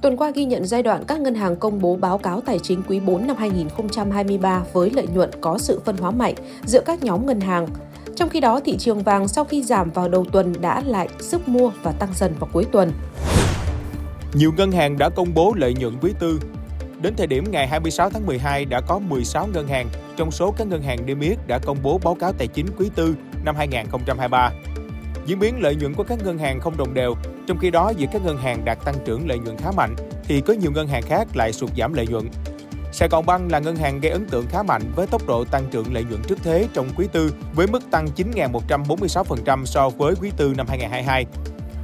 Tuần qua ghi nhận giai đoạn các ngân hàng công bố báo cáo tài chính quý 4 năm 2023 với lợi nhuận có sự phân hóa mạnh giữa các nhóm ngân hàng. Trong khi đó, thị trường vàng sau khi giảm vào đầu tuần đã lại sức mua và tăng dần vào cuối tuần. Nhiều ngân hàng đã công bố lợi nhuận quý tư. Đến thời điểm ngày 26 tháng 12 đã có 16 ngân hàng trong số các ngân hàng niêm yết đã công bố báo cáo tài chính quý tư năm 2023. Diễn biến lợi nhuận của các ngân hàng không đồng đều, trong khi đó giữa các ngân hàng đạt tăng trưởng lợi nhuận khá mạnh thì có nhiều ngân hàng khác lại sụt giảm lợi nhuận. Sài Gòn băng là ngân hàng gây ấn tượng khá mạnh với tốc độ tăng trưởng lợi nhuận trước thế trong quý tư với mức tăng 9.146% so với quý tư năm 2022.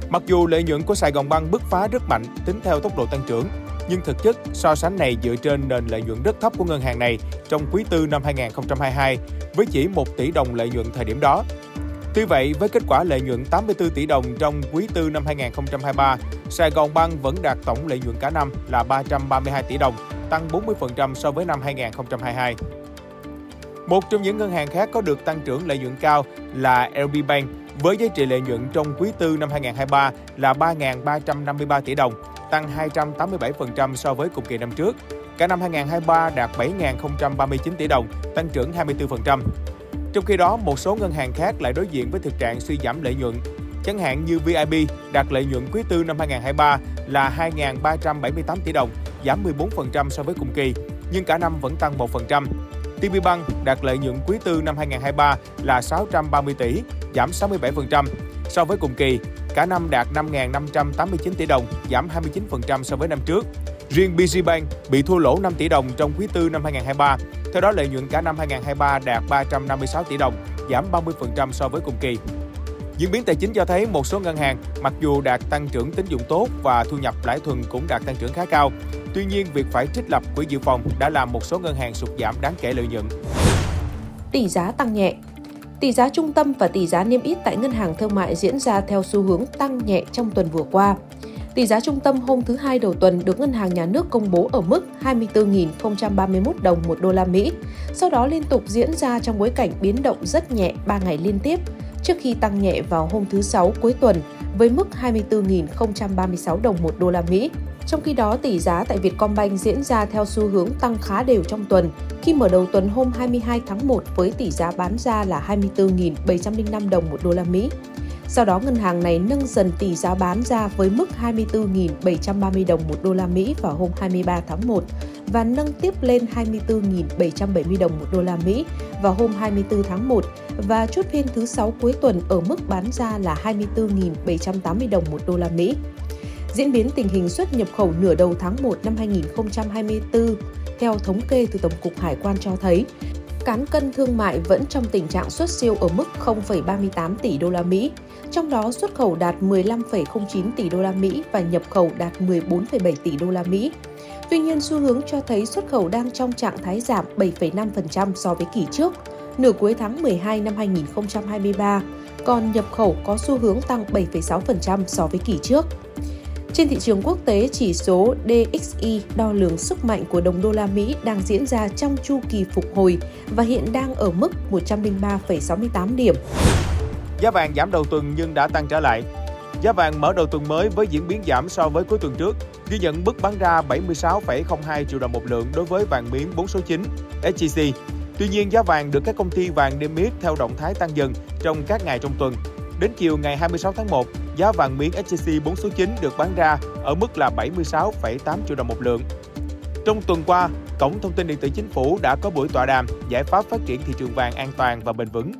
Mặc dù lợi nhuận của Sài Gòn băng bứt phá rất mạnh tính theo tốc độ tăng trưởng, nhưng thực chất so sánh này dựa trên nền lợi nhuận rất thấp của ngân hàng này trong quý tư năm 2022 với chỉ 1 tỷ đồng lợi nhuận thời điểm đó. Tuy vậy, với kết quả lợi nhuận 84 tỷ đồng trong quý tư năm 2023, Sài Gòn Bank vẫn đạt tổng lợi nhuận cả năm là 332 tỷ đồng, tăng 40% so với năm 2022. Một trong những ngân hàng khác có được tăng trưởng lợi nhuận cao là LB Bank với giá trị lợi nhuận trong quý tư năm 2023 là 3.353 tỷ đồng, tăng 287% so với cùng kỳ năm trước. Cả năm 2023 đạt 7.039 tỷ đồng, tăng trưởng 24%. Trong khi đó, một số ngân hàng khác lại đối diện với thực trạng suy giảm lợi nhuận. Chẳng hạn như VIB đạt lợi nhuận quý tư năm 2023 là 2.378 tỷ đồng, giảm 14% so với cùng kỳ, nhưng cả năm vẫn tăng 1%. TPBank đạt lợi nhuận quý tư năm 2023 là 630 tỷ, giảm 67%. So với cùng kỳ, cả năm đạt 5.589 tỷ đồng, giảm 29% so với năm trước. Riêng BG Bank bị thua lỗ 5 tỷ đồng trong quý tư năm 2023. Theo đó, lợi nhuận cả năm 2023 đạt 356 tỷ đồng, giảm 30% so với cùng kỳ. Diễn biến tài chính cho thấy một số ngân hàng mặc dù đạt tăng trưởng tín dụng tốt và thu nhập lãi thuần cũng đạt tăng trưởng khá cao. Tuy nhiên, việc phải trích lập quỹ dự phòng đã làm một số ngân hàng sụt giảm đáng kể lợi nhuận. Tỷ giá tăng nhẹ Tỷ giá trung tâm và tỷ giá niêm yết tại ngân hàng thương mại diễn ra theo xu hướng tăng nhẹ trong tuần vừa qua. Tỷ giá trung tâm hôm thứ Hai đầu tuần được Ngân hàng Nhà nước công bố ở mức 24.031 đồng một đô la Mỹ, sau đó liên tục diễn ra trong bối cảnh biến động rất nhẹ 3 ngày liên tiếp, trước khi tăng nhẹ vào hôm thứ Sáu cuối tuần với mức 24.036 đồng một đô la Mỹ. Trong khi đó, tỷ giá tại Vietcombank diễn ra theo xu hướng tăng khá đều trong tuần, khi mở đầu tuần hôm 22 tháng 1 với tỷ giá bán ra là 24.705 đồng một đô la Mỹ. Sau đó ngân hàng này nâng dần tỷ giá bán ra với mức 24.730 đồng một đô la Mỹ vào hôm 23 tháng 1 và nâng tiếp lên 24.770 đồng một đô la Mỹ vào hôm 24 tháng 1 và chốt phiên thứ 6 cuối tuần ở mức bán ra là 24.780 đồng một đô la Mỹ. Diễn biến tình hình xuất nhập khẩu nửa đầu tháng 1 năm 2024 theo thống kê từ Tổng cục Hải quan cho thấy, cán cân thương mại vẫn trong tình trạng xuất siêu ở mức 0,38 tỷ đô la Mỹ, trong đó xuất khẩu đạt 15,09 tỷ đô la Mỹ và nhập khẩu đạt 14,7 tỷ đô la Mỹ. Tuy nhiên, xu hướng cho thấy xuất khẩu đang trong trạng thái giảm 7,5% so với kỳ trước, nửa cuối tháng 12 năm 2023, còn nhập khẩu có xu hướng tăng 7,6% so với kỳ trước. Trên thị trường quốc tế, chỉ số DXY đo lường sức mạnh của đồng đô la Mỹ đang diễn ra trong chu kỳ phục hồi và hiện đang ở mức 103,68 điểm. Giá vàng giảm đầu tuần nhưng đã tăng trở lại. Giá vàng mở đầu tuần mới với diễn biến giảm so với cuối tuần trước, ghi nhận mức bán ra 76,02 triệu đồng một lượng đối với vàng miếng 4 số 9 SJC. Tuy nhiên, giá vàng được các công ty vàng niêm yết theo động thái tăng dần trong các ngày trong tuần. Đến chiều ngày 26 tháng 1, giá vàng miếng SJC 4 số 9 được bán ra ở mức là 76,8 triệu đồng một lượng. Trong tuần qua, Cổng Thông tin Điện tử Chính phủ đã có buổi tọa đàm giải pháp phát triển thị trường vàng an toàn và bền vững.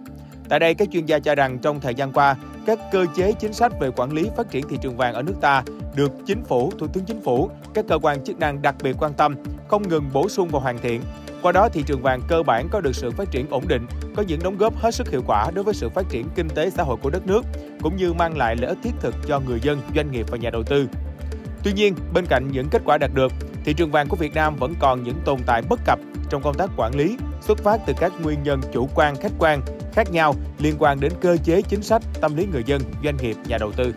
Tại đây, các chuyên gia cho rằng trong thời gian qua, các cơ chế chính sách về quản lý phát triển thị trường vàng ở nước ta được chính phủ, thủ tướng chính phủ, các cơ quan chức năng đặc biệt quan tâm, không ngừng bổ sung và hoàn thiện. Qua đó, thị trường vàng cơ bản có được sự phát triển ổn định, có những đóng góp hết sức hiệu quả đối với sự phát triển kinh tế xã hội của đất nước, cũng như mang lại lợi ích thiết thực cho người dân, doanh nghiệp và nhà đầu tư. Tuy nhiên, bên cạnh những kết quả đạt được, thị trường vàng của Việt Nam vẫn còn những tồn tại bất cập trong công tác quản lý, xuất phát từ các nguyên nhân chủ quan, khách quan khác nhau liên quan đến cơ chế chính sách, tâm lý người dân, doanh nghiệp, nhà đầu tư.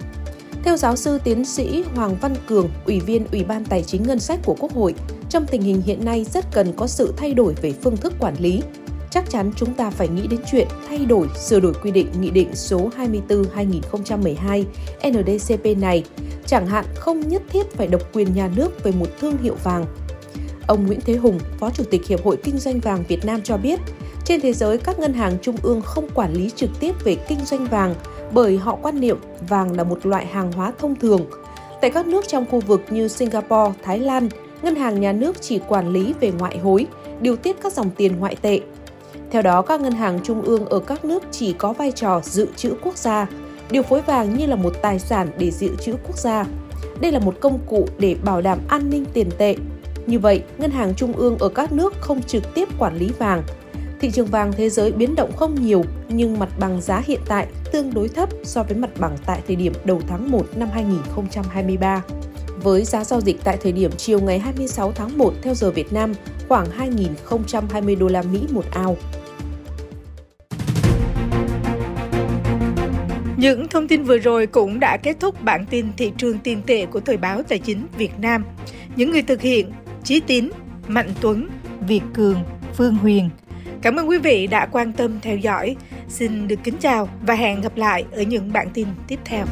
Theo giáo sư tiến sĩ Hoàng Văn Cường, Ủy viên Ủy ban Tài chính Ngân sách của Quốc hội, trong tình hình hiện nay rất cần có sự thay đổi về phương thức quản lý. Chắc chắn chúng ta phải nghĩ đến chuyện thay đổi, sửa đổi quy định Nghị định số 24-2012 NDCP này, chẳng hạn không nhất thiết phải độc quyền nhà nước về một thương hiệu vàng. Ông Nguyễn Thế Hùng, Phó Chủ tịch Hiệp hội Kinh doanh vàng Việt Nam cho biết, trên thế giới các ngân hàng trung ương không quản lý trực tiếp về kinh doanh vàng bởi họ quan niệm vàng là một loại hàng hóa thông thường. Tại các nước trong khu vực như Singapore, Thái Lan, ngân hàng nhà nước chỉ quản lý về ngoại hối, điều tiết các dòng tiền ngoại tệ. Theo đó, các ngân hàng trung ương ở các nước chỉ có vai trò dự trữ quốc gia, điều phối vàng như là một tài sản để dự trữ quốc gia. Đây là một công cụ để bảo đảm an ninh tiền tệ. Như vậy, ngân hàng trung ương ở các nước không trực tiếp quản lý vàng. Thị trường vàng thế giới biến động không nhiều, nhưng mặt bằng giá hiện tại tương đối thấp so với mặt bằng tại thời điểm đầu tháng 1 năm 2023 với giá giao dịch tại thời điểm chiều ngày 26 tháng 1 theo giờ Việt Nam khoảng 2.020 đô la Mỹ một ao. Những thông tin vừa rồi cũng đã kết thúc bản tin thị trường tiền tệ của Thời báo Tài chính Việt Nam. Những người thực hiện Chí Tín, Mạnh Tuấn, Việt Cường, Phương Huyền. Cảm ơn quý vị đã quan tâm theo dõi. Xin được kính chào và hẹn gặp lại ở những bản tin tiếp theo.